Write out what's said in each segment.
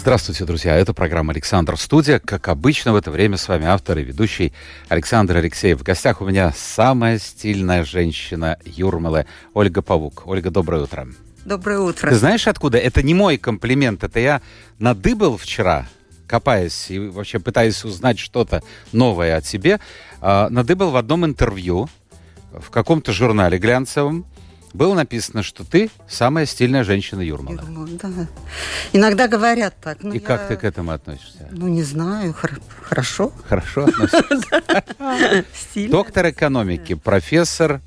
Здравствуйте, друзья. Это программа «Александр Студия». Как обычно, в это время с вами автор и ведущий Александр Алексеев. В гостях у меня самая стильная женщина Юрмалы Ольга Павук. Ольга, доброе утро. Доброе утро. Ты знаешь, откуда? Это не мой комплимент. Это я надыбал вчера, копаясь и вообще пытаясь узнать что-то новое о тебе. Э, надыбал в одном интервью в каком-то журнале глянцевом было написано, что ты самая стильная женщина Юрмала. Юрмала, да. Иногда говорят так. И я... как ты к этому относишься? Ну, не знаю. Хор- хорошо. Хорошо относишься? Доктор экономики, профессор,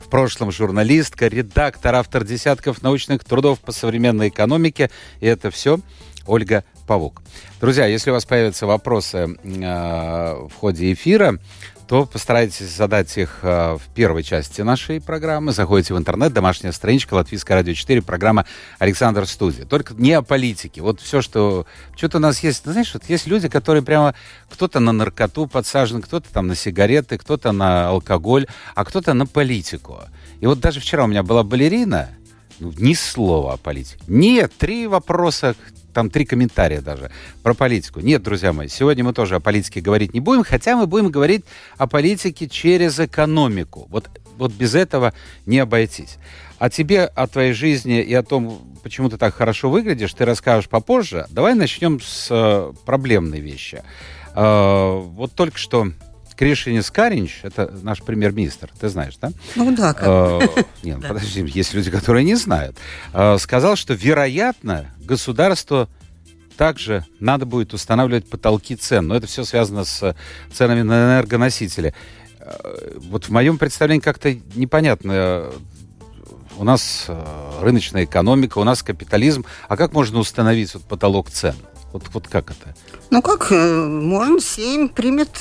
в прошлом журналистка, редактор, автор десятков научных трудов по современной экономике. И это все Ольга Павук. Друзья, если у вас появятся вопросы э, в ходе эфира, то постарайтесь задать их э, в первой части нашей программы. Заходите в интернет, домашняя страничка Латвийское радио 4, программа Александр Студия. Только не о политике. Вот все, что... Что-то у нас есть... Знаешь, вот есть люди, которые прямо... Кто-то на наркоту подсажен, кто-то там на сигареты, кто-то на алкоголь, а кто-то на политику. И вот даже вчера у меня была балерина, ну, ни слова о политике. Нет, три вопроса там три комментария даже про политику. Нет, друзья мои, сегодня мы тоже о политике говорить не будем, хотя мы будем говорить о политике через экономику. Вот, вот без этого не обойтись. А тебе о твоей жизни и о том, почему ты так хорошо выглядишь, ты расскажешь попозже. Давай начнем с э, проблемной вещи. Э, вот только что Кришинис Каринч, это наш премьер-министр, ты знаешь, да? Ну да. Как... Э, нет, подожди, есть люди, которые не знают. Э, сказал, что, вероятно, государство также надо будет устанавливать потолки цен. Но это все связано с ценами на энергоносители. Э, вот в моем представлении как-то непонятно. У нас рыночная экономика, у нас капитализм. А как можно установить вот потолок цен? Вот, вот как это? Ну как, можно, Сейм примет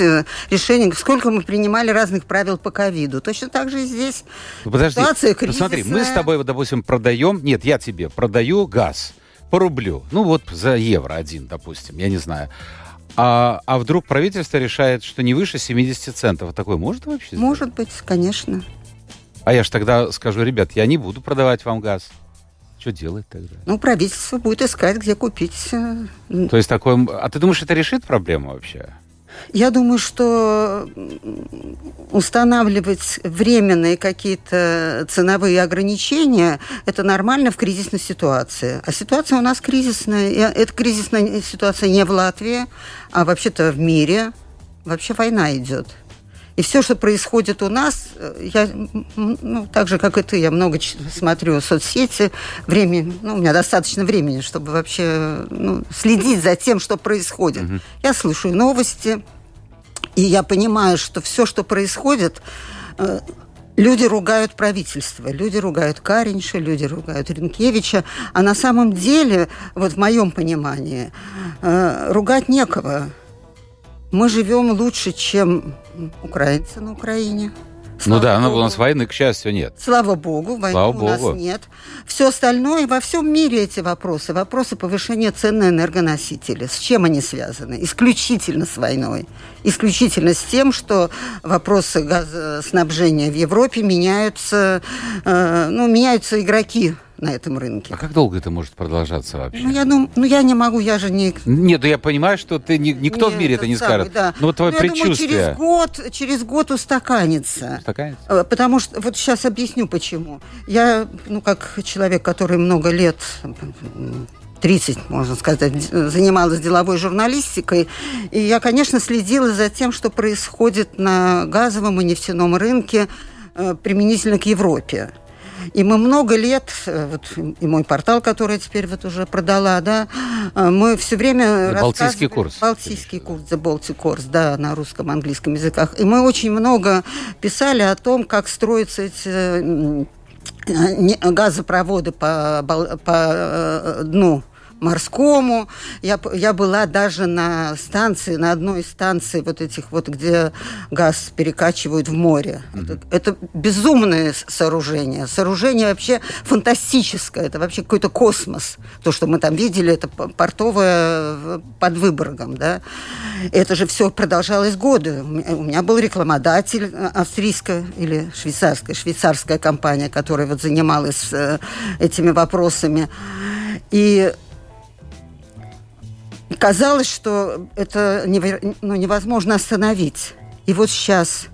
решение, сколько мы принимали разных правил по ковиду. Точно так же и здесь ну, подожди, ситуация кризисная. Ну, смотри, мы с тобой, вот, допустим, продаем, нет, я тебе продаю газ по рублю, ну вот за евро один, допустим, я не знаю. А, а вдруг правительство решает, что не выше 70 центов. Такое может вообще сделать? Может быть, конечно. А я же тогда скажу, ребят, я не буду продавать вам газ. Что делать тогда? Ну, правительство будет искать, где купить. То есть такое... А ты думаешь, это решит проблему вообще? Я думаю, что устанавливать временные какие-то ценовые ограничения – это нормально в кризисной ситуации. А ситуация у нас кризисная. Это кризисная ситуация не в Латвии, а вообще-то в мире. Вообще война идет. И все, что происходит у нас, я, ну, так же, как и ты, я много смотрю соцсети, время, ну, у меня достаточно времени, чтобы вообще ну, следить за тем, что происходит. Угу. Я слушаю новости, и я понимаю, что все, что происходит, Люди ругают правительство, люди ругают Каринша, люди ругают Ренкевича, а на самом деле, вот в моем понимании, ругать некого. Мы живем лучше, чем украинцы на Украине. Слава ну да, Богу. у нас войны, к счастью, нет. Слава Богу, войны Слава у Богу. нас нет. Все остальное, во всем мире эти вопросы, вопросы повышения цен на энергоносители. С чем они связаны? Исключительно с войной. Исключительно с тем, что вопросы газоснабжения в Европе меняются, э, ну, меняются игроки на этом рынке. А как долго это может продолжаться вообще? Ну, я, дум, ну, я не могу, я же не... Нет, да я понимаю, что ты не, никто не, в мире это не самый, скажет. Да. Но вот твое ну, предчувствие... Я думаю, через год, через год устаканится. Устаканится? Э, потому что, вот сейчас объясню, почему. Я, ну, как человек, который много лет 30, можно сказать, занималась деловой журналистикой. И я, конечно, следила за тем, что происходит на газовом и нефтяном рынке э, применительно к Европе. И мы много лет, э, вот, и мой портал, который я теперь вот уже продала, да, э, мы все время Балтийский курс. Балтийский курс, The Baltic Course, да, на русском, английском языках. И мы очень много писали о том, как строятся эти газопроводы по, по дну морскому. Я, я была даже на станции, на одной из станций вот этих вот, где газ перекачивают в море. Mm-hmm. Это, это безумное сооружение. Сооружение вообще фантастическое. Это вообще какой-то космос. То, что мы там видели, это портовое под Выборгом, да. Это же все продолжалось годы. У меня был рекламодатель э, австрийская или швейцарская, швейцарская компания, которая вот занималась э, этими вопросами. И казалось, что это ну, невозможно остановить. И вот сейчас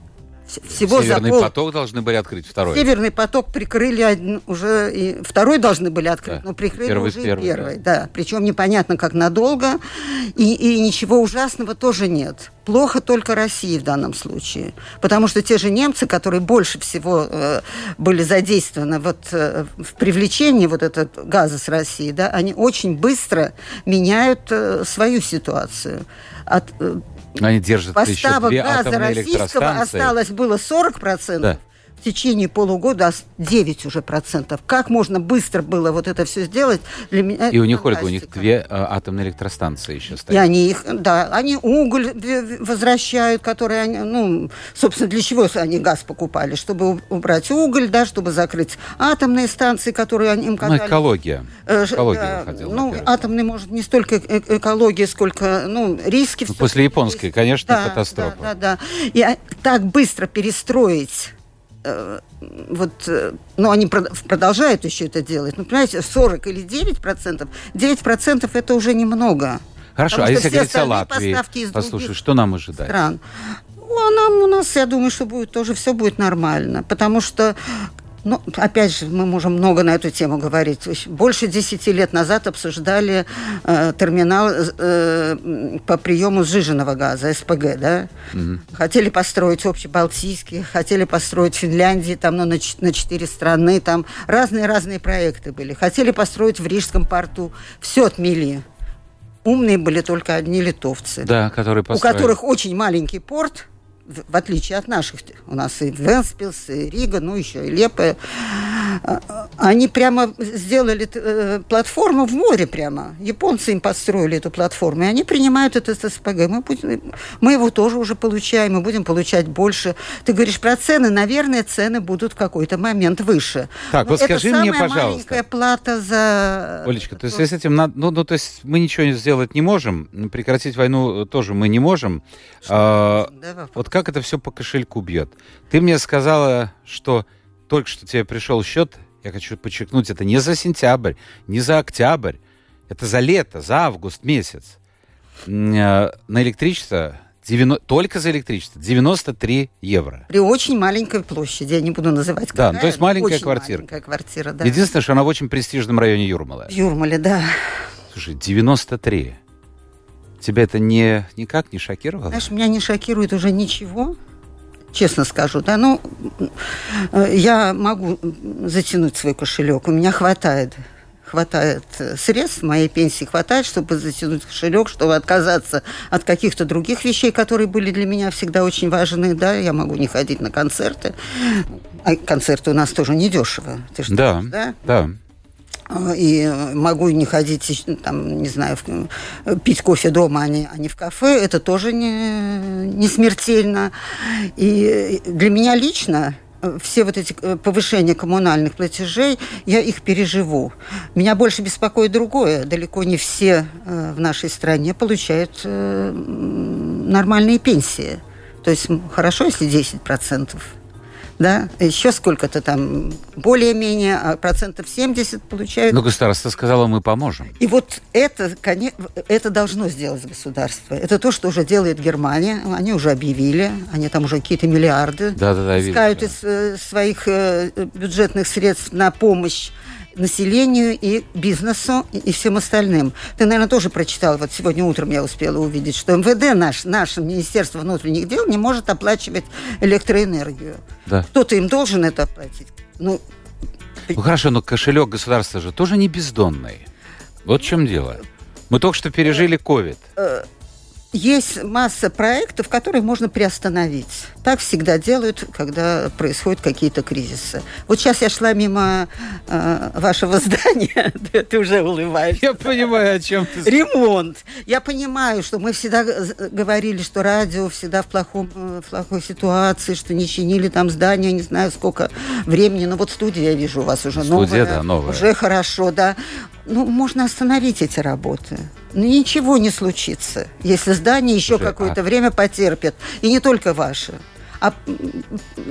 всего Северный за пол... поток должны были открыть второй. Северный поток прикрыли один, уже и второй должны были открыть, да. но прикрыли первый, уже первый, первый. Да. да. Причем непонятно как надолго, и, и ничего ужасного тоже нет. Плохо только России в данном случае, потому что те же немцы, которые больше всего э, были задействованы вот, э, в привлечении вот этого газа с России, да, они очень быстро меняют э, свою ситуацию. От, э, они держат Поставок еще две газа российского осталось было 40%. Да в течение полугода 9 уже процентов. Как можно быстро было вот это все сделать? Для меня и у них, Ольга, у них две а, атомные электростанции еще стоят. И они их, да, они уголь возвращают, который они, ну, собственно, для чего они газ покупали? Чтобы убрать уголь, да, чтобы закрыть атомные станции, которые они им казали. Ну, экология. Э, экология да, Ну, атомный, может, не столько э экология, сколько, ну, риски. Ну, после японской, конечно, да, катастрофа. Да, да, да. И а, так быстро перестроить вот, э, ну, они продолжают еще это делать. Ну, понимаете, 40 или 9 процентов, 9 процентов это уже немного. Хорошо, а если говорить о Латвии, послушай, что нам ожидать? Стран. Ну, а нам у нас, я думаю, что будет тоже все будет нормально, потому что ну, опять же, мы можем много на эту тему говорить. Больше десяти лет назад обсуждали э, терминал э, по приему сжиженного газа, СПГ, да? Угу. Хотели построить общебалтийский, хотели построить Финляндии, там, ну, на, на четыре страны, там разные-разные проекты были. Хотели построить в Рижском порту. Все отмели. Умные были только одни литовцы. Да, которые построили. У которых очень маленький порт, в отличие от наших, у нас и Венспилс, и Рига, ну еще и Лепе, а, они прямо сделали э, платформу в море прямо. Японцы им построили эту платформу, и они принимают этот СПГ. Мы, будем, мы его тоже уже получаем, мы будем получать больше. Ты говоришь про цены, наверное, цены будут в какой-то момент выше. Так, Но вот скажи мне, пожалуйста. маленькая плата за... Олечка, то есть с этим надо, ну, ну, то есть мы ничего сделать не можем, прекратить войну тоже мы не можем. А, вот как это все по кошельку бьет? Ты мне сказала, что только что тебе пришел счет, я хочу подчеркнуть, это не за сентябрь, не за октябрь, это за лето, за август месяц. Э, на электричество 90, только за электричество 93 евро. При очень маленькой площади, я не буду называть какая. Да, ну, то есть маленькая очень квартира. Маленькая квартира, да. Единственное, что она в очень престижном районе Юрмала. Юрмале, да. Слушай, 93. Тебя это не, никак не шокировало? Знаешь, меня не шокирует уже ничего честно скажу, да, ну, э, я могу затянуть свой кошелек, у меня хватает хватает средств, моей пенсии хватает, чтобы затянуть кошелек, чтобы отказаться от каких-то других вещей, которые были для меня всегда очень важны. Да, я могу не ходить на концерты. А концерты у нас тоже недешево. Ты же да, знаешь, да? Да и могу не ходить, там, не знаю, пить кофе дома, а не, а не в кафе, это тоже не, не смертельно. И для меня лично все вот эти э, повышения коммунальных платежей, я их переживу. Меня больше беспокоит другое. Далеко не все э, в нашей стране получают э, нормальные пенсии. То есть хорошо, если 10 процентов да, еще сколько-то там, более-менее, а процентов 70 получают. Но государство сказало, мы поможем. И вот это, это должно сделать государство. Это то, что уже делает Германия. Они уже объявили, они там уже какие-то миллиарды да, да, да, искают из э, своих э, бюджетных средств на помощь населению и бизнесу и всем остальным. Ты, наверное, тоже прочитал, вот сегодня утром я успела увидеть, что МВД, наш, наше Министерство внутренних дел, не может оплачивать электроэнергию. Да. Кто-то им должен это оплатить. Ну, ну хорошо, но кошелек государства же тоже не бездонный. Вот в чем дело. Мы только что пережили ковид. Э, есть масса проектов, которые можно приостановить. Так всегда делают, когда происходят какие-то кризисы. Вот сейчас я шла мимо э, вашего здания, ты уже улыбаешься. Я понимаю, о чем ты. Ремонт. Я понимаю, что мы всегда говорили, что радио всегда в, плохом, э, в плохой ситуации, что не чинили там здание, не знаю сколько времени. Но вот студия, я вижу, у вас уже студия, новая. Да, новая. Уже хорошо, да. Ну, можно остановить эти работы. Но ничего не случится, если здание еще какое-то а... время потерпит. И не только ваше. А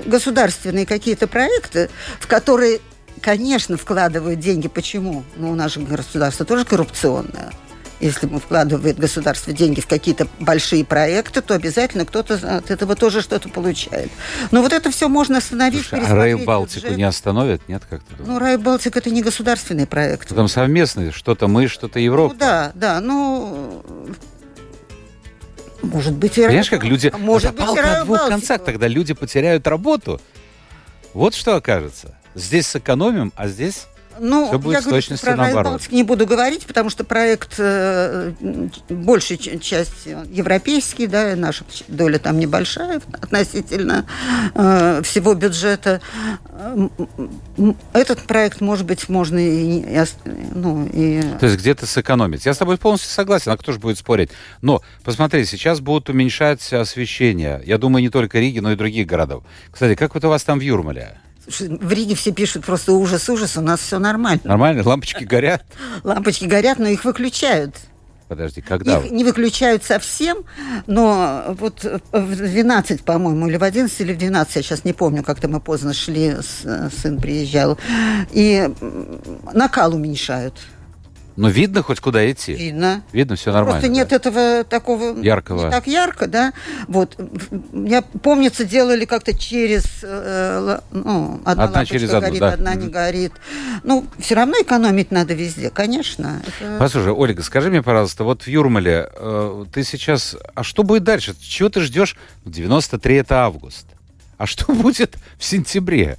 государственные какие-то проекты, в которые, конечно, вкладывают деньги. Почему? Ну, у нас же государство тоже коррупционное если мы вкладывает государство деньги в какие-то большие проекты, то обязательно кто-то от этого тоже что-то получает. Но вот это все можно остановить. Слушай, а Рай Балтику бюджет. не остановят, нет, как-то? Ну, Рай Балтик это не государственный проект. Там совместный, что-то мы, что-то Европа. Ну, да, да, ну может быть, и Понимаешь, как люди... Может быть, палка о двух концах, тогда люди потеряют работу. Вот что окажется. Здесь сэкономим, а здесь ну, Все будет я говорю, про наоборот. не буду говорить, потому что проект э, большей части европейский, да, наша доля там небольшая относительно э, всего бюджета. Этот проект, может быть, можно и, и, ну, и... То есть где-то сэкономить. Я с тобой полностью согласен, а кто же будет спорить? Но, посмотри, сейчас будут уменьшать освещение. Я думаю, не только Риги, но и других городов. Кстати, как вот у вас там в Юрмале? В Риге все пишут просто ужас, ужас, у нас все нормально. Нормально, лампочки горят. Лампочки горят, но их выключают. Подожди, когда? Их не выключают совсем, но вот в 12, по-моему, или в 11, или в 12, я сейчас не помню, как-то мы поздно шли, сын приезжал, и накал уменьшают. Но видно хоть куда идти? Видно. Видно, все нормально. Просто нет да? этого такого... Яркого. Не так ярко, да. Вот. Я, помнится, делали как-то через... Э, ну, одна, одна через одну, горит, да. одна не горит. Ну, все равно экономить надо везде, конечно. Это... Послушай, Ольга, скажи мне, пожалуйста, вот в Юрмале э, ты сейчас... А что будет дальше? Чего ты ждешь? 93 это август. А что будет в сентябре?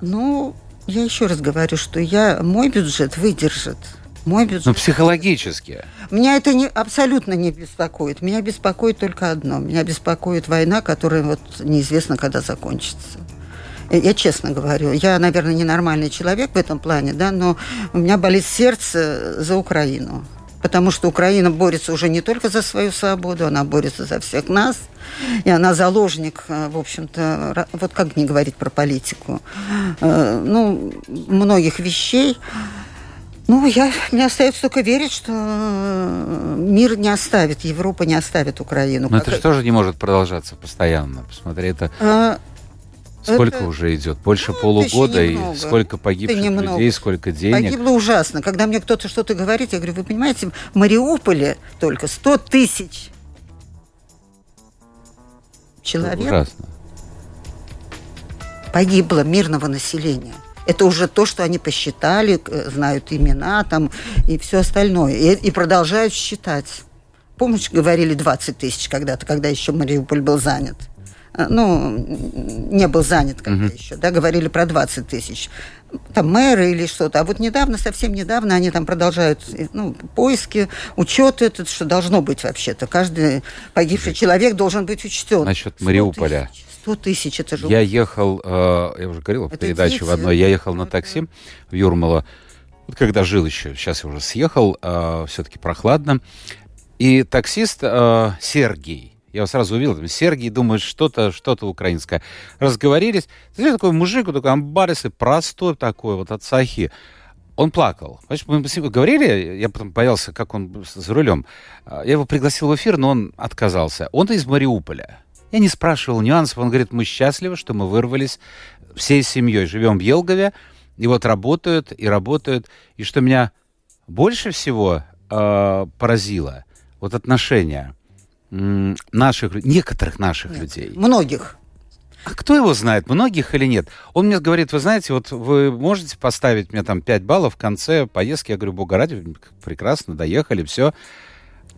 Ну, я еще раз говорю, что я, мой бюджет выдержит. Мой бюджет. Ну, психологически. Меня это не, абсолютно не беспокоит. Меня беспокоит только одно. Меня беспокоит война, которая вот неизвестно, когда закончится. Я честно говорю, я, наверное, ненормальный человек в этом плане, да, но у меня болит сердце за Украину потому что Украина борется уже не только за свою свободу, она борется за всех нас, и она заложник, э, в общем-то, вот как не говорить про политику, э, ну, многих вещей. Ну, я, мне остается только верить, что мир не оставит, Европа не оставит Украину. Но как... это же тоже не может продолжаться постоянно. Посмотри, это... А Сколько это... уже идет? Больше ну, полугода, и сколько погибших людей, сколько денег? Погибло ужасно. Когда мне кто-то что-то говорит, я говорю, вы понимаете, в Мариуполе только 100 тысяч человек ужасно. погибло мирного населения. Это уже то, что они посчитали, э, знают имена там и все остальное. И, и продолжают считать. Помнишь, говорили 20 тысяч когда-то, когда еще Мариуполь был занят? Э, ну, не был занят когда uh-huh. еще, да, говорили про 20 тысяч. Там мэры или что-то. А вот недавно, совсем недавно, они там продолжают ну, поиски, учет этот, что должно быть вообще-то. Каждый погибший человек должен быть учтен. Насчет Мариуполя. 100 тысяч, это же... Я ехал, э, я уже говорил в передаче в одной, я ехал на такси в Юрмало, вот когда жил еще, сейчас я уже съехал, э, все-таки прохладно, и таксист э, Сергей, я его сразу увидел. Сергей думает, что-то что-то украинское. Разговорились. Знаете, такой мужик, такой амбарисый, простой такой, вот от Сахи. Он плакал. Мы с ним говорили, я потом боялся, как он за рулем. Я его пригласил в эфир, но он отказался. Он из Мариуполя. Я не спрашивал нюансов. Он говорит, мы счастливы, что мы вырвались всей семьей. Живем в Елгове, и вот работают, и работают. И что меня больше всего э, поразило, вот отношения наших, некоторых наших нет, людей. Многих. А кто его знает, многих или нет? Он мне говорит, вы знаете, вот вы можете поставить мне там 5 баллов в конце поездки? Я говорю, бога ради, прекрасно, доехали, все.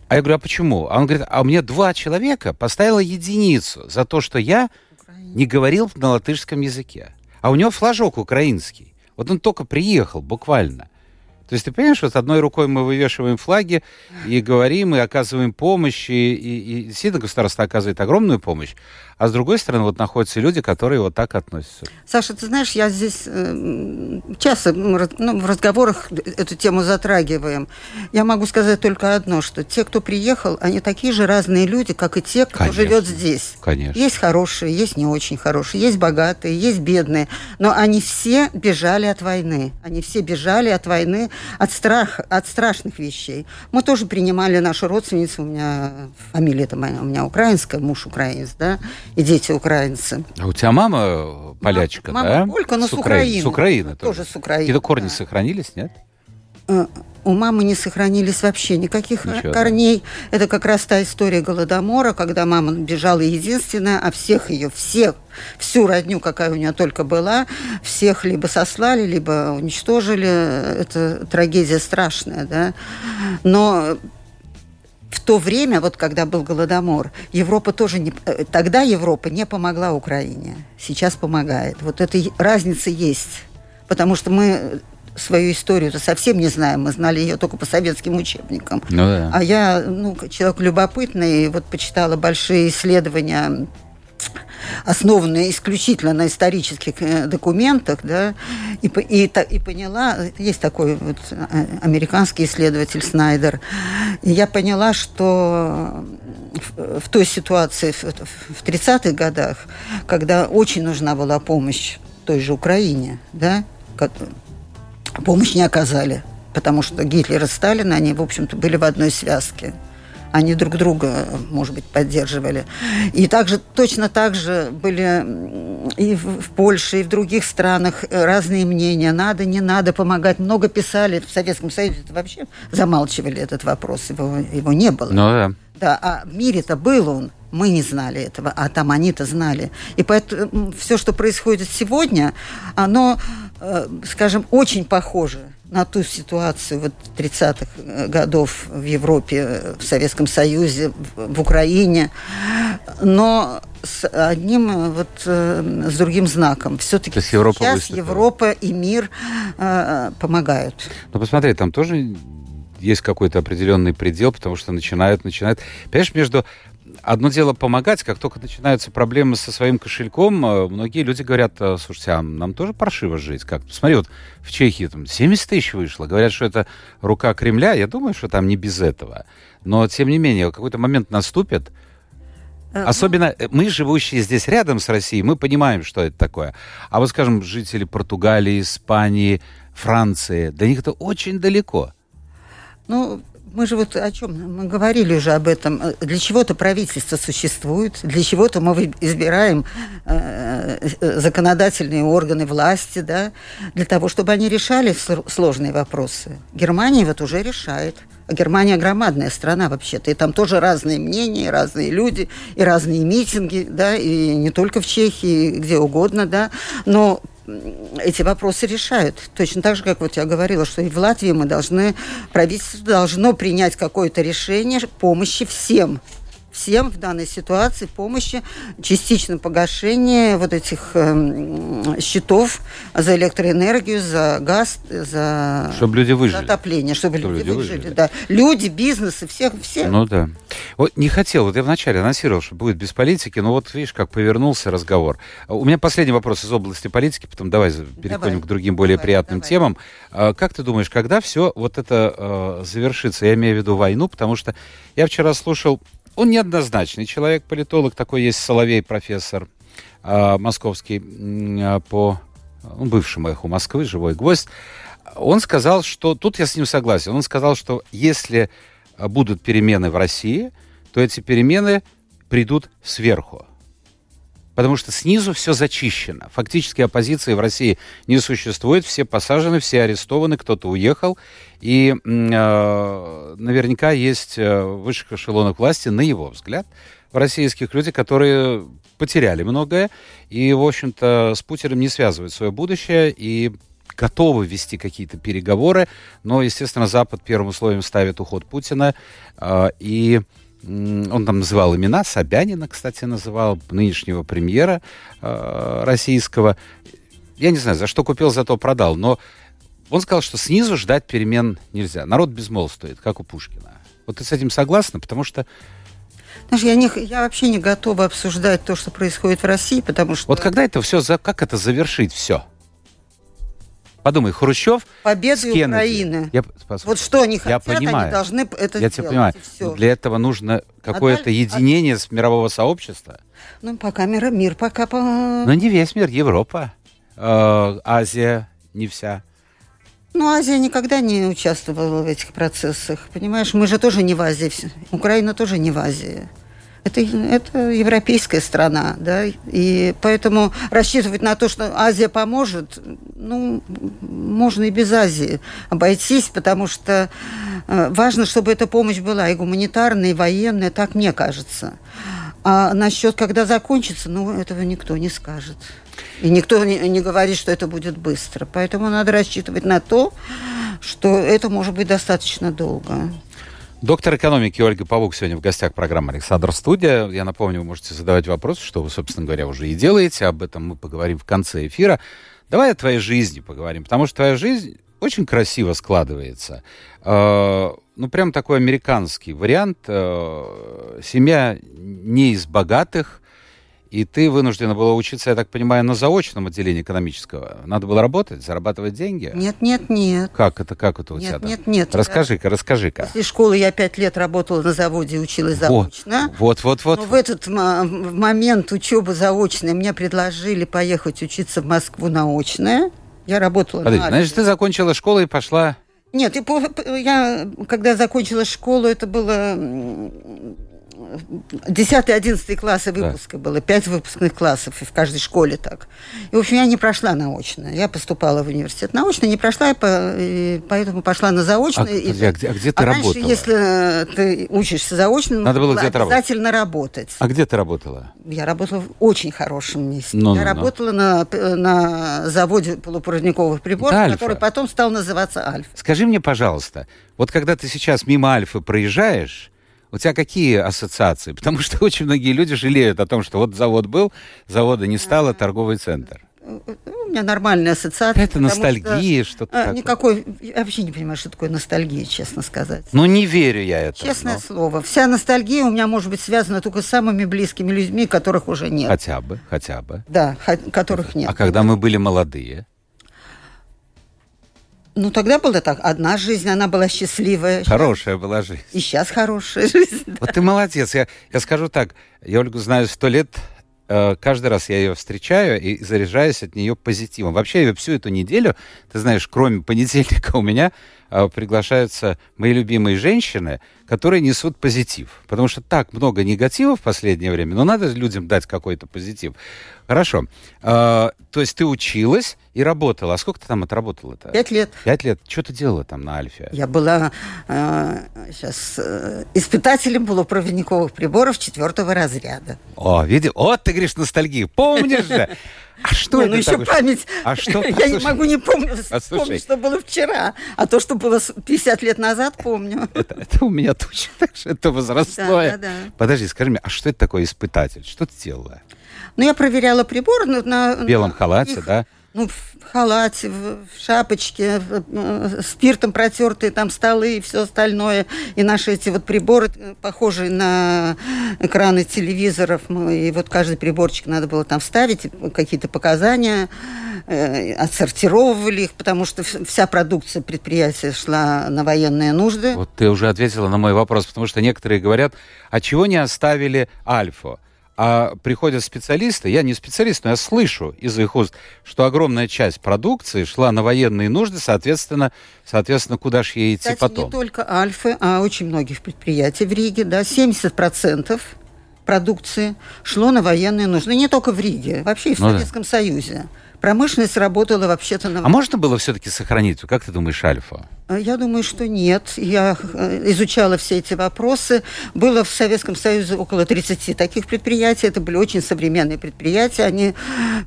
А я говорю, а почему? А он говорит, а мне два человека поставило единицу за то, что я не говорил на латышском языке. А у него флажок украинский. Вот он только приехал, буквально. То есть ты понимаешь, вот одной рукой мы вывешиваем флаги и говорим, и оказываем помощь, и, и, и действительно государство оказывает огромную помощь, а с другой стороны вот находятся люди, которые вот так относятся. Саша, ты знаешь, я здесь э, часто ну, в разговорах эту тему затрагиваем. Я могу сказать только одно, что те, кто приехал, они такие же разные люди, как и те, кто Конечно. живет здесь. Конечно. Есть хорошие, есть не очень хорошие, есть богатые, есть бедные, но они все бежали от войны. Они все бежали от войны, от, страх, от страшных вещей. Мы тоже принимали нашу родственницу, у меня фамилия это моя, у меня украинская, муж украинец, да, и дети украинцы. А у тебя мама полячка, мама, да? Мама полька, но с, с Украины. С Украины тоже. Тоже с Украины. Какие-то корни да. сохранились, нет? Э, у мамы не сохранились вообще никаких Ничего, корней. Это как раз та история Голодомора, когда мама бежала единственная, а всех ее, всех, всю родню, какая у нее только была, всех либо сослали, либо уничтожили. Это трагедия страшная, да. Но в то время, вот когда был Голодомор, Европа тоже не... Э, тогда Европа не помогла Украине. Сейчас помогает. Вот эта разница есть. Потому что мы свою историю-то совсем не знаем. Мы знали ее только по советским учебникам. Ну, да. А я, ну, человек любопытный, вот почитала большие исследования основанные исключительно на исторических э, документах, да, и, и, и поняла, есть такой вот э, американский исследователь Снайдер, и я поняла, что в, в той ситуации, в, в 30-х годах, когда очень нужна была помощь той же Украине, да, помощь не оказали, потому что Гитлер и Сталин, они, в общем-то, были в одной связке. Они друг друга, может быть, поддерживали. И также, точно так же были и в, Польше, и в других странах разные мнения. Надо, не надо помогать. Много писали. В Советском Союзе вообще замалчивали этот вопрос. Его, его не было. Ну да. Да, а в мире-то был он. Мы не знали этого, а там они-то знали. И поэтому все, что происходит сегодня, оно, э, скажем, очень похоже на ту ситуацию вот 30-х э, годов в Европе, в Советском Союзе, в Украине, но с одним э, вот с другим знаком. Все-таки Европа сейчас выступила. Европа и мир э, помогают. Ну, посмотри, там тоже есть какой-то определенный предел, потому что начинают, начинают. Понимаешь, между одно дело помогать, как только начинаются проблемы со своим кошельком, э, многие люди говорят, «Э, слушайте, а нам тоже паршиво жить. Как? Смотри, вот в Чехии там 70 тысяч вышло. Говорят, что это рука Кремля. Я думаю, что там не без этого. Но, тем не менее, какой-то момент наступит, э, ну Особенно мы, живущие здесь рядом с Россией, мы понимаем, что это такое. А вот, скажем, жители Португалии, Испании, Франции, до них это очень далеко. Ну, мы же вот о чем? Мы говорили уже об этом. Для чего-то правительство существует, для чего-то мы избираем э, э, законодательные органы власти, да, для того, чтобы они решали сложные вопросы. Германия вот уже решает. Германия громадная страна вообще-то, и там тоже разные мнения, разные люди, и разные митинги, да, и не только в Чехии, где угодно, да, но эти вопросы решают. Точно так же, как вот я говорила, что и в Латвии мы должны, правительство должно принять какое-то решение помощи всем всем в данной ситуации помощи, частично погашение вот этих э, счетов за электроэнергию, за газ, за, чтобы люди выжили. за отопление, чтобы, чтобы люди, люди выжили. выжили. Да. Люди, бизнесы, всех, все. Ну да. Вот не хотел, вот я вначале анонсировал, что будет без политики, но вот видишь, как повернулся разговор. У меня последний вопрос из области политики, потом давай переходим давай. к другим более давай, приятным давай. темам. А, как ты думаешь, когда все вот это э, завершится? Я имею в виду войну, потому что я вчера слушал он неоднозначный человек, политолог, такой есть Соловей, профессор э, московский э, по ну, бывшему эху Москвы, живой гвоздь. Он сказал, что, тут я с ним согласен, он сказал, что если будут перемены в России, то эти перемены придут сверху потому что снизу все зачищено. Фактически оппозиции в России не существует, все посажены, все арестованы, кто-то уехал, и э, наверняка есть э, в высших эшелонах власти, на его взгляд, в российских люди, которые потеряли многое, и, в общем-то, с Путиным не связывают свое будущее, и готовы вести какие-то переговоры, но, естественно, Запад первым условием ставит уход Путина, э, и он там называл имена, Собянина, кстати, называл, нынешнего премьера э, российского. Я не знаю, за что купил, зато продал, но он сказал, что снизу ждать перемен нельзя. Народ безмолвствует, как у Пушкина. Вот ты с этим согласна? Потому что знаешь, я, не, я вообще не готова обсуждать то, что происходит в России, потому что... Вот когда это все, как это завершить все? Подумай, Хрущев Победа Украины. Я, вот что они хотят, я понимаю. они должны это я сделать. Тебя понимаю. Все. Для этого нужно какое-то а единение а... с мирового сообщества. Ну, пока мир, мир пока... По... Ну, не весь мир, Европа, э, Азия, не вся. Ну, Азия никогда не участвовала в этих процессах. Понимаешь, мы же тоже не в Азии. Украина тоже не в Азии. Это, это европейская страна, да, и поэтому рассчитывать на то, что Азия поможет, ну, можно и без Азии обойтись, потому что э, важно, чтобы эта помощь была и гуманитарная, и военная, так мне кажется. А насчет, когда закончится, ну, этого никто не скажет. И никто не, не говорит, что это будет быстро. Поэтому надо рассчитывать на то, что это может быть достаточно долго. Доктор экономики Ольга Павук сегодня в гостях программы «Александр Студия». Я напомню, вы можете задавать вопросы, что вы, собственно говоря, уже и делаете. Об этом мы поговорим в конце эфира. Давай о твоей жизни поговорим, потому что твоя жизнь очень красиво складывается. Э, ну, прям такой американский вариант. Э, семья не из богатых, и ты вынуждена была учиться, я так понимаю, на заочном отделении экономического. Надо было работать, зарабатывать деньги? Нет, нет, нет. Как это, как это у нет, тебя? Нет, нет, Расскажи-ка, расскажи-ка. После школы я пять лет работала на заводе училась заочно. Вот, вот, вот. Но в этот момент учебы заочной мне предложили поехать учиться в Москву на очное. Я работала Подожди, на... Значит, ты закончила школу и пошла... Нет, я, когда закончила школу, это было 10-11 классы выпуска да. было, 5 выпускных классов, и в каждой школе так. И, в общем, я не прошла наочно. Я поступала в университет наочно, не прошла, и поэтому пошла на заочно. А, и, а, где, а где ты а работала? раньше, если ты учишься заочно, надо было где-то обязательно работать. А где ты работала? Я работала в очень хорошем месте. Ну, я ну, работала на, на заводе полупроводниковых приборов, да, который потом стал называться Альфа. Скажи мне, пожалуйста, вот когда ты сейчас мимо Альфы проезжаешь, у тебя какие ассоциации? Потому что очень многие люди жалеют о том, что вот завод был, завода не стало, торговый центр. У меня нормальная ассоциация. Это ностальгия, что, то а, Никакой, я вообще не понимаю, что такое ностальгия, честно сказать. Ну, не верю я этому. Честное но... слово. Вся ностальгия у меня может быть связана только с самыми близкими людьми, которых уже нет. Хотя бы, хотя бы. Да, которых нет. А когда мы были молодые? Ну, тогда была так. Одна жизнь, она была счастливая. Хорошая была жизнь. И сейчас хорошая жизнь. Да. Вот ты молодец. Я, я скажу так. Я Ольгу знаю сто лет. Э, каждый раз я ее встречаю и заряжаюсь от нее позитивом. Вообще, я всю эту неделю, ты знаешь, кроме понедельника у меня приглашаются мои любимые женщины, которые несут позитив. Потому что так много негатива в последнее время, но надо людям дать какой-то позитив. Хорошо. А, то есть ты училась и работала. А сколько ты там отработала-то? Пять лет. Пять лет. Что ты делала там на Альфе? Я была э, сейчас э, испытателем полупроводниковых приборов четвертого разряда. О, види, вот ты говоришь ностальгию. Помнишь же? А что не, это ну еще такое? память. А что? Я не могу не вспомнить, что было вчера. А то, что было 50 лет назад, помню. Это, это у меня точно так же. Это возрастное. Да, да, да. Подожди, скажи мне, а что это такое испытатель? Что ты делала? Ну, я проверяла прибор. На, на, в белом халате, их, да? Ну, в халате, в, в шапочке, в, в, спиртом протертые там столы и все остальное. И наши эти вот приборы, э, похожие на экраны телевизоров. И вот каждый приборчик надо было там вставить, какие-то показания, э, отсортировывали их, потому что вся продукция предприятия шла на военные нужды. Вот ты уже ответила на мой вопрос, потому что некоторые говорят, а чего не оставили Альфа? А приходят специалисты, я не специалист, но я слышу из их уст, что огромная часть продукции шла на военные нужды, соответственно, соответственно куда же ей идти Кстати, потом? не только Альфы, а очень многих предприятий в Риге, да, 70% продукции шло на военные нужды. Не только в Риге, вообще и в ну Советском да. Союзе. Промышленность работала вообще-то на... А можно было все-таки сохранить? Как ты думаешь, Альфа? Я думаю, что нет. Я э, изучала все эти вопросы. Было в Советском Союзе около 30 таких предприятий. Это были очень современные предприятия. Они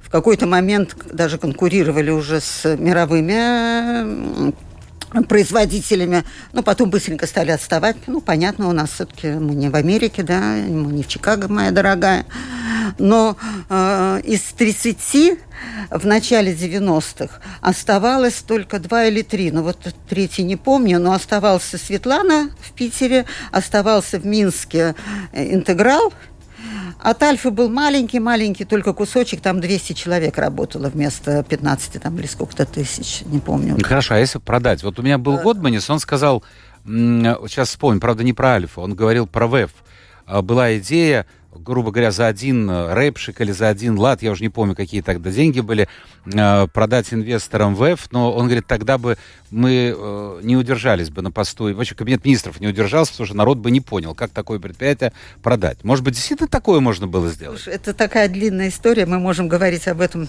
в какой-то момент даже конкурировали уже с мировыми производителями, но потом быстренько стали отставать. Ну, понятно, у нас все-таки мы не в Америке, да, мы не в Чикаго, моя дорогая. Но э, из 30 в начале 90-х оставалось только два или три. Ну вот третий не помню, но оставался Светлана в Питере, оставался в Минске э, интеграл, от Альфы был маленький-маленький, только кусочек, там 200 человек работало вместо 15 там, или сколько-то тысяч, не помню. Хорошо, а если продать? Вот у меня был Годманис, он сказал, сейчас вспомню, правда, не про Альфу, он говорил про ВЭФ. А, была идея грубо говоря, за один э, рэпшик или за один лад, я уже не помню, какие тогда деньги были, э, продать инвесторам ВЭФ, но он говорит, тогда бы мы э, не удержались бы на посту, и вообще кабинет министров не удержался, потому что народ бы не понял, как такое предприятие продать. Может быть, действительно такое можно было сделать? Слушай, это такая длинная история, мы можем говорить об этом.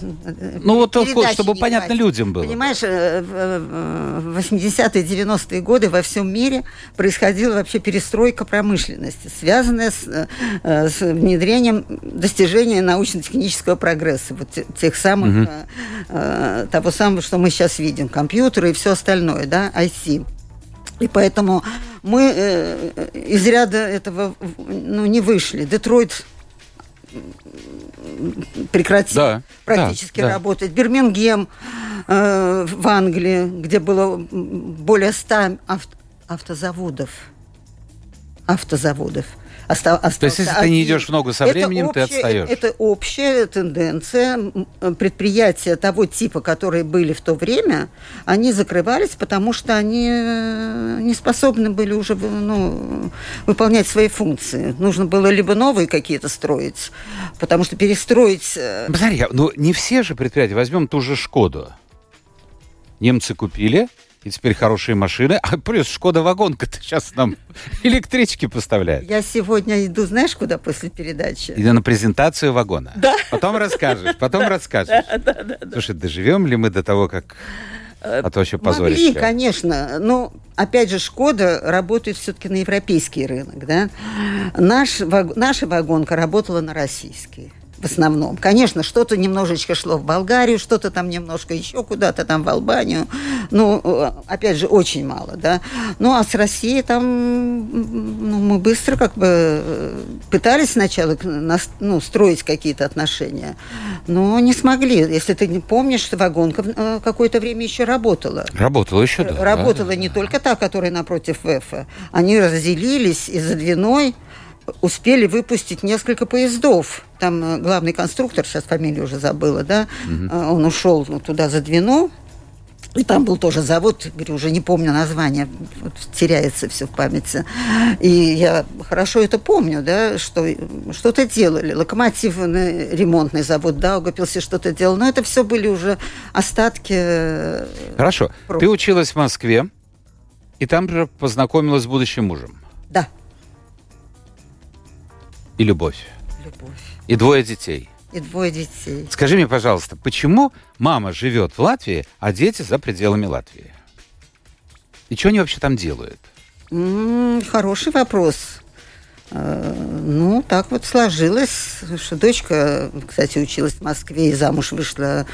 Ну вот, чтобы понятно хватит. людям было. Понимаешь, в 80-е, 90-е годы во всем мире происходила вообще перестройка промышленности, связанная с, с внедрением достижения научно-технического прогресса, вот тех самых, угу. э, того самого, что мы сейчас видим, компьютеры и все остальное, да, IC. И поэтому мы э, из ряда этого ну, не вышли. Детройт прекратил да, практически да, работать. Да. Бирмингем э, в Англии, где было более 100 авто, автозаводов. Автозаводов – Оста- То есть, если один. ты не идешь в ногу со временем, общая, ты отстаешь. Это общая тенденция. Предприятия того типа, которые были в то время, они закрывались, потому что они э, не способны были уже ну, выполнять свои функции. Нужно было либо новые какие-то строить, потому что перестроить... Э, Посмотри, ну не все же предприятия. Возьмем ту же «Шкоду». Немцы купили, и теперь хорошие машины. А плюс Шкода Вагонка-то сейчас нам электрички поставляет. Я сегодня иду, знаешь, куда после передачи? Иду на презентацию вагона. Да. Потом расскажешь, потом расскажешь. Да, да, да. Слушай, доживем ли мы до того, как... А то еще позорище. Могли, конечно. Но, опять же, Шкода работает все-таки на европейский рынок. Да? Наш, наша вагонка работала на российский в основном. Конечно, что-то немножечко шло в Болгарию, что-то там немножко еще куда-то там в Албанию. Ну, опять же, очень мало, да. Ну, а с Россией там ну, мы быстро как бы э, пытались сначала ну, строить какие-то отношения, но не смогли. Если ты не помнишь, вагонка э, какое-то время еще работала. Работала еще, да. Работала да, не только та, которая напротив ВЭФа. Они разделились из-за Двиной успели выпустить несколько поездов. Там э, главный конструктор, сейчас фамилию уже забыла, да, угу. он ушел туда за Двину, и там был тоже завод, говорю, уже не помню название, вот теряется все в памяти. И я хорошо это помню, да, что что-то делали. Локомотивный ремонтный завод, да, Угопился что-то делал. Но это все были уже остатки. Э, хорошо. Проб. Ты училась в Москве, и там же познакомилась с будущим мужем. Да. И любовь. Любовь. И двое детей. И двое детей. Скажи мне, пожалуйста, почему мама живет в Латвии, а дети за пределами Латвии? И что они вообще там делают? Хороший вопрос. Э, ну, так вот сложилось, что дочка, кстати, училась в Москве и замуж вышла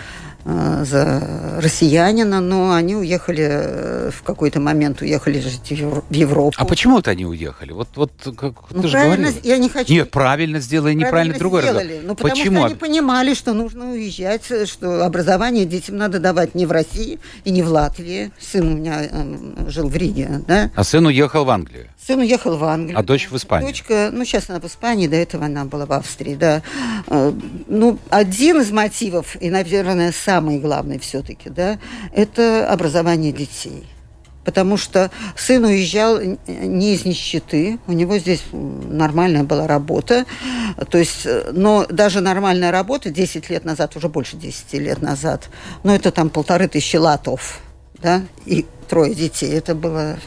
за россиянина, но они уехали э, в какой-то момент уехали жить в Европу. А почему-то они уехали? Вот, вот как ну, ты же говорила. Я не хочу. Нет, правильно сделали, неправильно другой сделали. Ну, потому почему? что они понимали, что нужно уезжать, что образование детям надо давать не в России и не в Латвии. Сын у меня э, жил в Риге, да? А сын уехал в Англию. Сын уехал в Англию. А дочь в Испанию? Дочка, ну, сейчас она в Испании, до этого она была в Австрии, да. Ну, один из мотивов, и, наверное, самый главный все-таки, да, это образование детей. Потому что сын уезжал не из нищеты, у него здесь нормальная была работа. То есть, но даже нормальная работа 10 лет назад, уже больше 10 лет назад, ну это там полторы тысячи латов, да, и трое детей, это было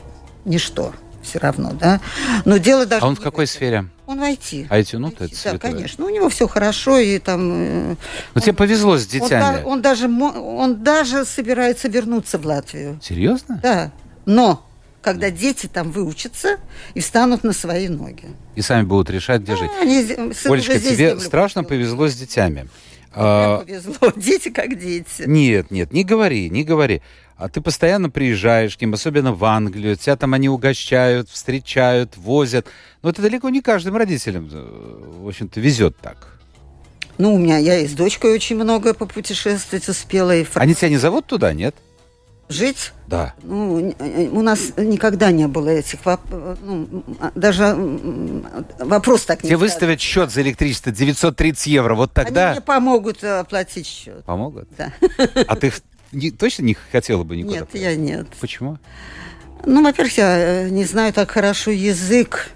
ничто все равно, да. Но дело даже... А он в какой сфере? Он в IT. IT, ну, это Да, конечно. У него все хорошо, и там... Ну, он, тебе повезло с детьми. Он, он, даже, он даже собирается вернуться в Латвию. Серьезно? Да. Но когда дети там выучатся и встанут на свои ноги. И сами будут решать, где да, жить. Они, Олечка, тебе страшно повезло с детьми. А, повезло. Дети как дети. Нет, нет, не говори, не говори. А ты постоянно приезжаешь к ним, особенно в Англию, тебя там они угощают, встречают, возят. Но это далеко не каждым родителям, э, в общем-то, везет так. Ну, у меня, я и с дочкой очень много попутешествовать успела. И Они тебя не зовут туда, нет? Жить? Да. Ну, у нас никогда не было этих ну, даже вопрос так не Тебе выставят счет за электричество 930 евро, вот тогда... Они мне помогут оплатить счет. Помогут? Да. А ты не, точно не хотела бы никуда? Нет, я нет. Почему? Ну, во-первых, я э, не знаю так хорошо язык.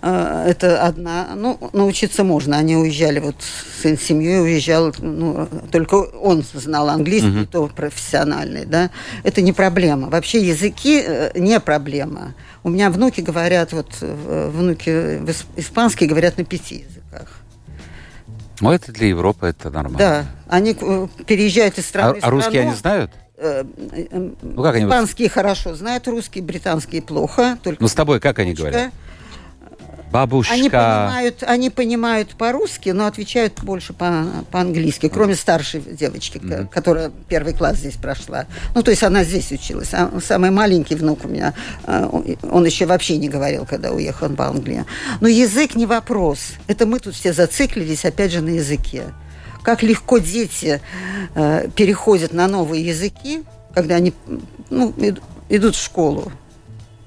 Э, это одна, ну, научиться можно. Они уезжали, вот сын семьей уезжал, ну, только он знал английский, uh-huh. то профессиональный, да. Это не проблема. Вообще языки э, не проблема. У меня внуки говорят, вот внуки испанские говорят на пяти языках. Ну, это для Европы это нормально. Да, они переезжают из страны а, в страну. А русские они знают? ну, как они... Испанские хорошо знают, русские, британские плохо. Только ну, с тобой как они говорят? Бабушка. Они понимают, они понимают по-русски, но отвечают больше по- по-английски, кроме старшей девочки, mm-hmm. которая первый класс здесь прошла. Ну, то есть она здесь училась. А самый маленький внук у меня, э, он еще вообще не говорил, когда уехал в Англию. Но язык не вопрос. Это мы тут все зациклились, опять же, на языке. Как легко дети э, переходят на новые языки, когда они ну, идут в школу.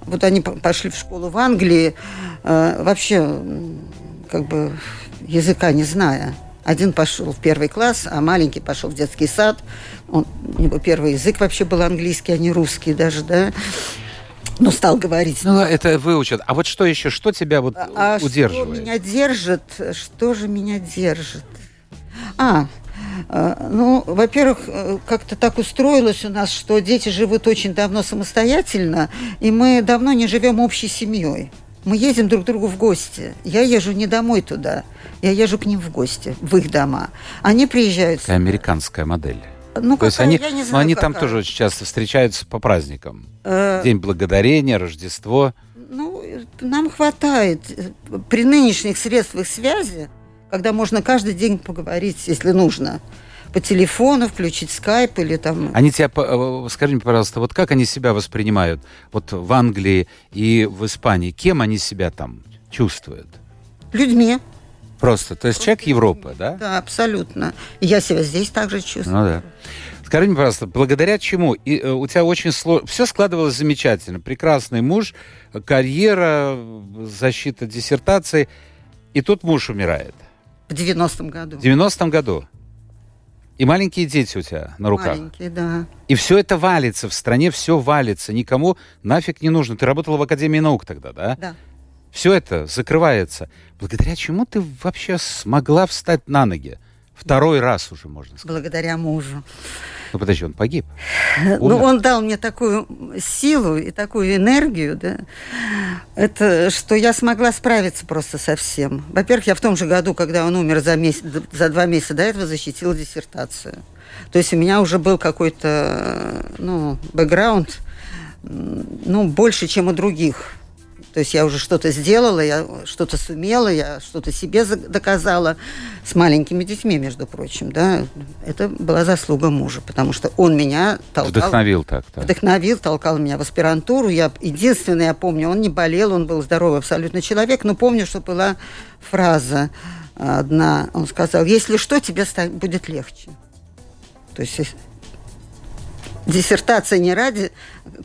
Вот они пошли в школу в Англии, э, вообще как бы языка не зная. Один пошел в первый класс, а маленький пошел в детский сад. Он, у него первый язык вообще был английский, а не русский даже, да. Но стал говорить. Ну, это выучат. А вот что еще? Что тебя вот а, а удерживает? Что меня держит? Что же меня держит? А, ну, во-первых, э, как-то так устроилось у нас, что дети живут очень давно самостоятельно, и мы давно не живем общей семьей. Мы едем друг к другу в гости. Я езжу не домой туда, я езжу к ним в гости, в их дома. Они приезжают... Это американская модель. Ну, То есть они, я не знаю, но они какая. там тоже часто встречаются по праздникам. Э... День благодарения, Рождество. Ну, нам хватает. При нынешних средствах связи когда можно каждый день поговорить, если нужно по телефону, включить скайп или там... Они тебя, э, скажи мне, пожалуйста, вот как они себя воспринимают вот в Англии и в Испании? Кем они себя там чувствуют? Людьми. Просто, то есть Просто человек Европы, да? Да, абсолютно. И я себя здесь также чувствую. Ну да. Скажи мне, пожалуйста, благодаря чему? И, э, у тебя очень сложно... Все складывалось замечательно. Прекрасный муж, карьера, защита диссертации. И тут муж умирает. В 90-м году. В 90-м году. И маленькие дети у тебя на руках. Маленькие, да. И все это валится в стране, все валится. Никому нафиг не нужно. Ты работала в Академии наук тогда, да? Да. Все это закрывается. Благодаря чему ты вообще смогла встать на ноги? Второй раз уже, можно сказать. Благодаря мужу. Ну, подожди, он погиб. Ну, он дал мне такую силу и такую энергию, да, это, что я смогла справиться просто со всем. Во-первых, я в том же году, когда он умер за, месяц, за два месяца до этого, защитила диссертацию. То есть у меня уже был какой-то, ну, бэкграунд, ну, больше, чем у других. То есть я уже что-то сделала, я что-то сумела, я что-то себе доказала с маленькими детьми, между прочим, да. Это была заслуга мужа, потому что он меня толкал. Вдохновил так, да. Вдохновил, толкал меня в аспирантуру. Я единственное, я помню, он не болел, он был здоровый абсолютно человек, но помню, что была фраза одна. Он сказал, если что, тебе будет легче. То есть диссертация не ради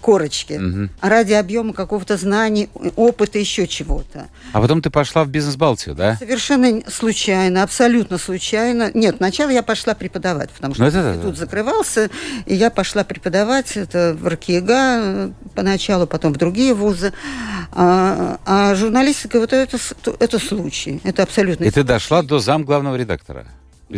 корочки, угу. а ради объема какого-то знаний, опыта, еще чего-то. А потом ты пошла в бизнес-балтию, да? Совершенно случайно, абсолютно случайно. Нет, сначала я пошла преподавать, потому что ну, это, институт да. закрывался, и я пошла преподавать это в РКИГА поначалу, потом в другие вузы. А, а журналистика, вот это, это случай, это абсолютно... И ты дошла до зам главного редактора?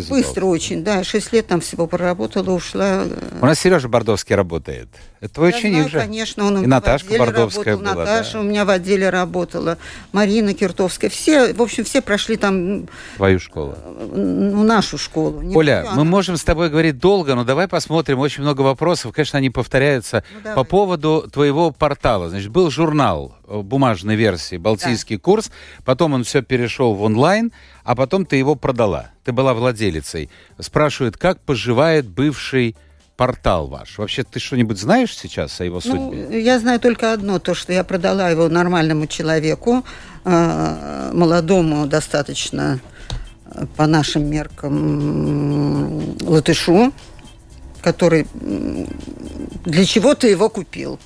Быстро очень, да. Шесть лет там всего проработала, ушла. У нас Сережа Бордовский работает. Это твой Я ученик знаю, же. конечно. Он и Наташка Бордовская работал, была. Наташа да. у меня в отделе работала. Марина Киртовская. Все, в общем, все прошли там... Твою школу. Ну, нашу школу. Не Оля, мы она... можем с тобой говорить долго, но давай посмотрим. Очень много вопросов. Конечно, они повторяются. Ну, По поводу твоего портала. Значит, был журнал э, бумажной версии «Балтийский да. курс». Потом он все перешел в онлайн, а потом ты его продала. Ты была владелицей. Спрашивают, как поживает бывший портал ваш. Вообще, ты что-нибудь знаешь сейчас о его ну, судьбе? Ну, я знаю только одно, то, что я продала его нормальному человеку, э, молодому достаточно по нашим меркам латышу, который для чего ты его купил.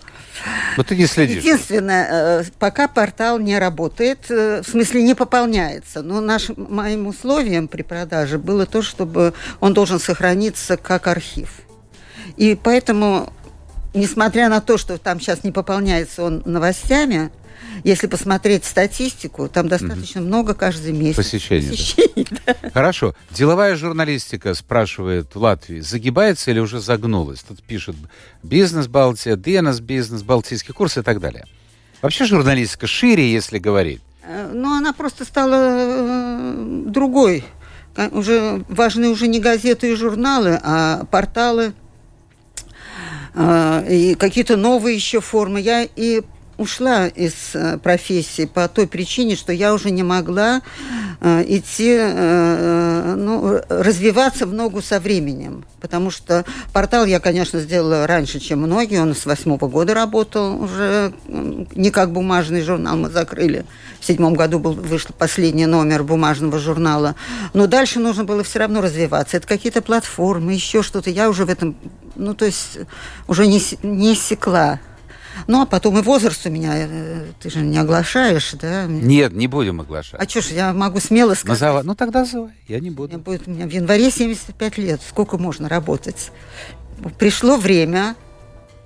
Но ты не следишь. Единственное, э, пока портал не работает, э, в смысле не пополняется. Но нашим моим условием при продаже было то, чтобы он должен сохраниться как архив. И поэтому, несмотря на то, что там сейчас не пополняется он новостями, если посмотреть статистику, там достаточно угу. много каждый месяц. Посещений. Посещений да. Хорошо. Деловая журналистика, спрашивает в Латвии, загибается или уже загнулась? Тут пишут бизнес Балтия, Денас бизнес, балтийский курс и так далее. Вообще журналистика шире, если говорить. Э, ну, она просто стала э, другой. Уже важны уже не газеты и журналы, а порталы э, и какие-то новые еще формы. Я и ушла из э, профессии по той причине, что я уже не могла э, идти, э, ну, развиваться в ногу со временем. Потому что портал я, конечно, сделала раньше, чем многие. Он с восьмого года работал уже не как бумажный журнал, мы закрыли. В седьмом году был, вышел последний номер бумажного журнала. Но дальше нужно было все равно развиваться. Это какие-то платформы, еще что-то. Я уже в этом, ну, то есть уже не, не секла. Ну, а потом и возраст у меня, э, ты же не оглашаешь, да? Нет, не будем оглашать. А что ж, я могу смело сказать. Назова... Ну, тогда называй, я не буду. Мне будет у меня в январе 75 лет. Сколько можно работать? Пришло время...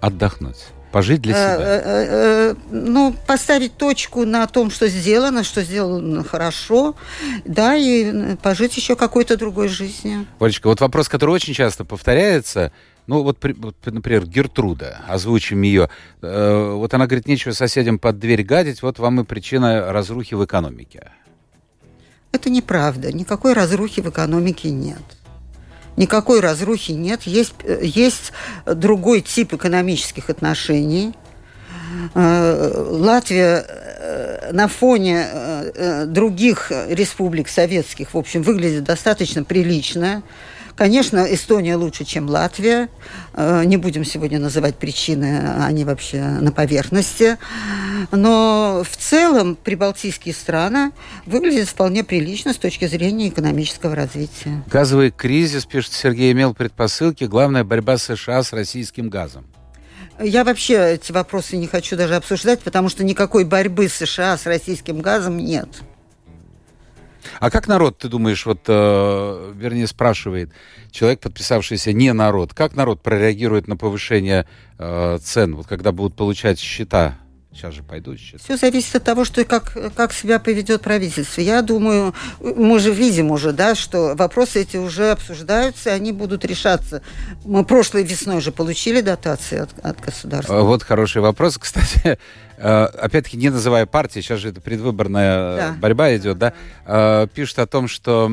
Отдохнуть. Пожить для себя. Э, э, ну, поставить точку на том, что сделано, что сделано хорошо, да, и пожить еще какой-то другой жизнью. Олечка, вот вопрос, который очень часто повторяется – ну, вот, например, Гертруда, озвучим ее. Э, вот она говорит, нечего соседям под дверь гадить, вот вам и причина разрухи в экономике. Это неправда. Никакой разрухи в экономике нет. Никакой разрухи нет. Есть, э, есть другой тип экономических отношений. Э, Латвия на фоне других республик советских, в общем, выглядит достаточно прилично. Конечно, Эстония лучше, чем Латвия. Э, не будем сегодня называть причины, они вообще на поверхности. Но в целом прибалтийские страны выглядят вполне прилично с точки зрения экономического развития. Газовый кризис, пишет Сергей, имел предпосылки. Главная борьба США с российским газом. Я вообще эти вопросы не хочу даже обсуждать, потому что никакой борьбы США с российским газом нет. А как народ, ты думаешь, вот, э, вернее, спрашивает человек, подписавшийся не народ, как народ прореагирует на повышение э, цен, вот когда будут получать счета Сейчас же пойдут счета. Все зависит от того, что как, как себя поведет правительство. Я думаю, мы же видим уже, да, что вопросы эти уже обсуждаются, и они будут решаться. Мы прошлой весной уже получили дотации от, от государства. Вот хороший вопрос. Кстати, э, опять-таки, не называя партии, сейчас же это предвыборная да. борьба идет, да, э, пишут о том, что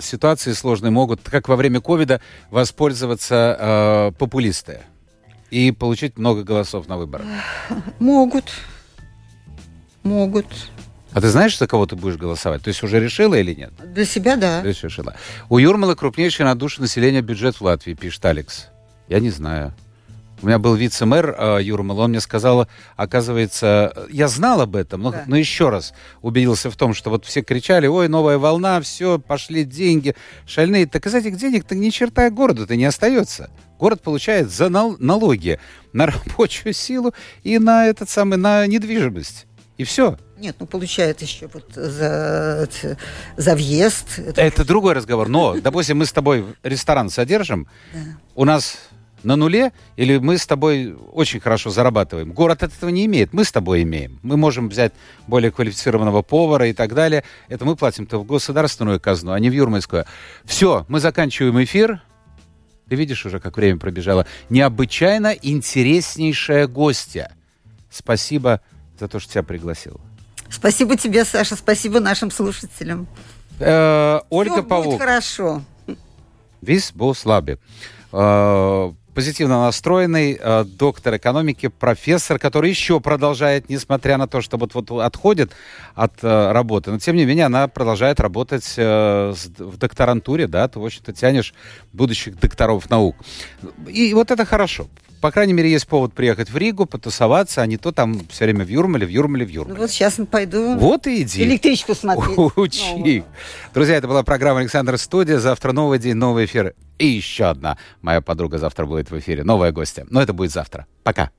ситуации сложные могут, как во время ковида, воспользоваться э, популисты и получить много голосов на выборах? Могут. Могут. А ты знаешь, за кого ты будешь голосовать? То есть уже решила или нет? Для себя, да. То есть решила. У Юрмала крупнейший на душу населения бюджет в Латвии, пишет Алекс. Я не знаю. У меня был вице-мэр э, Юрмал, он мне сказал, оказывается, я знал об этом, но, да. но еще раз убедился в том, что вот все кричали, ой, новая волна, все, пошли деньги, шальные. Так из этих денег-то ни черта города-то не остается. Город получает за нал- налоги на рабочую силу и на этот самый, на недвижимость. И все. Нет, ну получает еще вот за, за въезд. Это... это другой разговор. Но, допустим, мы с тобой ресторан содержим, у нас на нуле, или мы с тобой очень хорошо зарабатываем. Город от этого не имеет, мы с тобой имеем. Мы можем взять более квалифицированного повара и так далее. Это мы платим-то в государственную казну, а не в юрмальскую. Все, мы заканчиваем эфир. Ты видишь уже, как время пробежало. Необычайно интереснейшая гостья. Спасибо за то, что тебя пригласил. Спасибо тебе, Саша. Спасибо нашим слушателям. Э, Ольга Все Павук. будет хорошо. Вис был слабый. Э, позитивно настроенный э, доктор экономики, профессор, который еще продолжает, несмотря на то, что вот, вот отходит от э, работы, но тем не менее она продолжает работать э, с, в докторантуре, да, ты, в общем-то, тянешь будущих докторов наук. И вот это хорошо. По крайней мере, есть повод приехать в Ригу, потусоваться, а не то там все время в Юрмале, в Юрмале, в Юрмале. Ну вот сейчас пойду. Вот и иди. Электричку смотреть. Учи. Друзья, это была программа «Александр Студия». Завтра новый день, новый эфир. И еще одна моя подруга завтра будет в эфире. Новая гостья. Но это будет завтра. Пока.